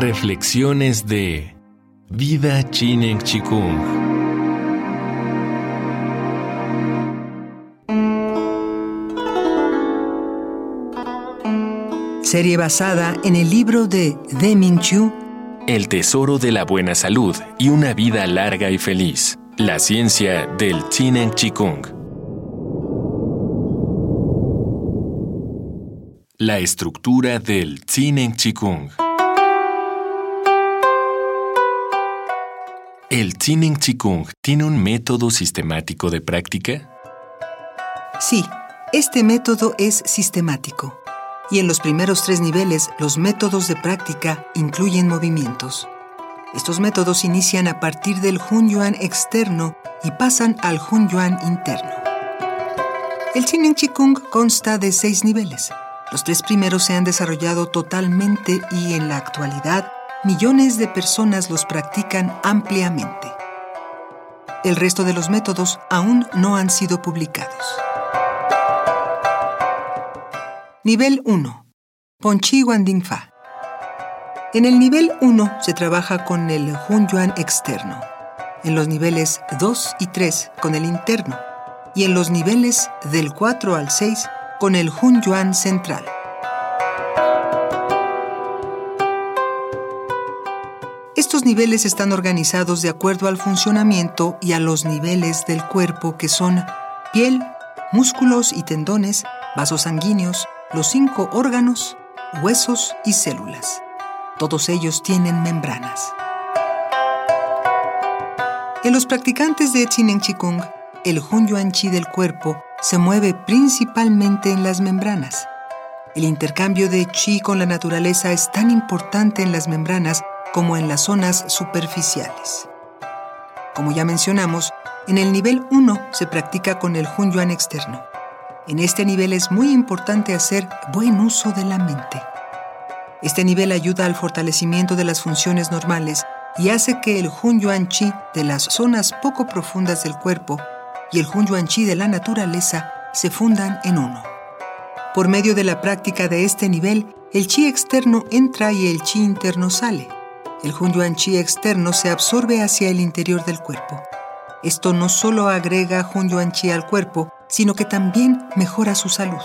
Reflexiones de Vida Chinen Chikung. Serie basada en el libro de Deming Chu, El tesoro de la buena salud y una vida larga y feliz. La ciencia del Chinen Chikung. La estructura del Chinen Chikung. ¿El Chinen Chikung tiene un método sistemático de práctica? Sí, este método es sistemático. Y en los primeros tres niveles, los métodos de práctica incluyen movimientos. Estos métodos inician a partir del Hun Yuan externo y pasan al Hun Yuan interno. El Chinen Chikung consta de seis niveles. Los tres primeros se han desarrollado totalmente y en la actualidad millones de personas los practican ampliamente. El resto de los métodos aún no han sido publicados. Nivel 1. Ponchi Wanding Fa. En el nivel 1 se trabaja con el Hun Yuan externo, en los niveles 2 y 3 con el interno y en los niveles del 4 al 6 con el Hun Yuan central. Niveles están organizados de acuerdo al funcionamiento y a los niveles del cuerpo que son piel, músculos y tendones, vasos sanguíneos, los cinco órganos, huesos y células. Todos ellos tienen membranas. En los practicantes de Chinen Chikung, el Hun Yuan Chi del cuerpo se mueve principalmente en las membranas. El intercambio de chi con la naturaleza es tan importante en las membranas como en las zonas superficiales. Como ya mencionamos, en el nivel 1 se practica con el Hun Yuan externo. En este nivel es muy importante hacer buen uso de la mente. Este nivel ayuda al fortalecimiento de las funciones normales y hace que el Hun Yuan Chi de las zonas poco profundas del cuerpo y el Hun Yuan Chi de la naturaleza se fundan en uno. Por medio de la práctica de este nivel, el chi externo entra y el chi interno sale. El Hun Yuan Chi externo se absorbe hacia el interior del cuerpo. Esto no solo agrega Hun Yuan Chi al cuerpo, sino que también mejora su salud.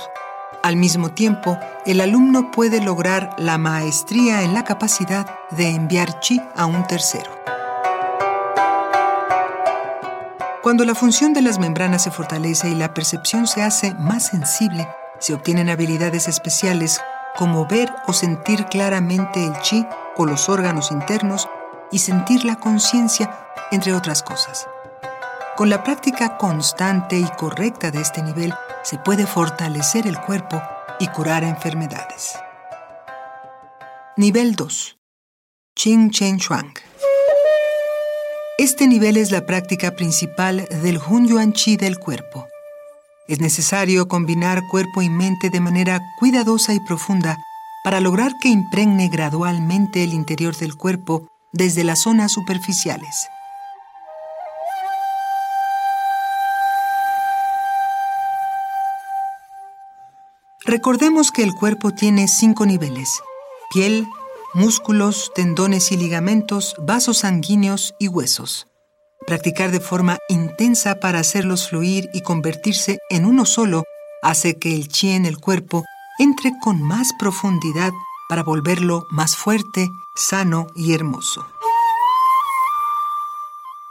Al mismo tiempo, el alumno puede lograr la maestría en la capacidad de enviar chi a un tercero. Cuando la función de las membranas se fortalece y la percepción se hace más sensible, se obtienen habilidades especiales como ver o sentir claramente el chi o los órganos internos y sentir la conciencia, entre otras cosas. Con la práctica constante y correcta de este nivel, se puede fortalecer el cuerpo y curar enfermedades. Nivel 2. Qing Chen Shuang. Este nivel es la práctica principal del Hun Yuan Chi del cuerpo. Es necesario combinar cuerpo y mente de manera cuidadosa y profunda para lograr que impregne gradualmente el interior del cuerpo desde las zonas superficiales. Recordemos que el cuerpo tiene cinco niveles, piel, músculos, tendones y ligamentos, vasos sanguíneos y huesos. Practicar de forma intensa para hacerlos fluir y convertirse en uno solo hace que el chi en el cuerpo entre con más profundidad para volverlo más fuerte, sano y hermoso.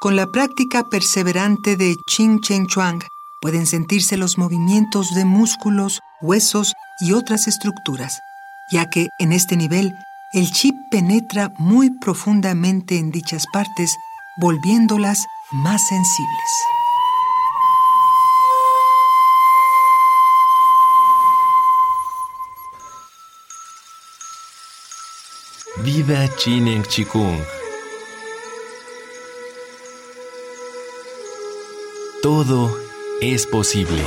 Con la práctica perseverante de Ching Chen Chuang pueden sentirse los movimientos de músculos, huesos y otras estructuras, ya que en este nivel el chi penetra muy profundamente en dichas partes, volviéndolas más sensibles. Vida Chinen Chikung. Todo es posible.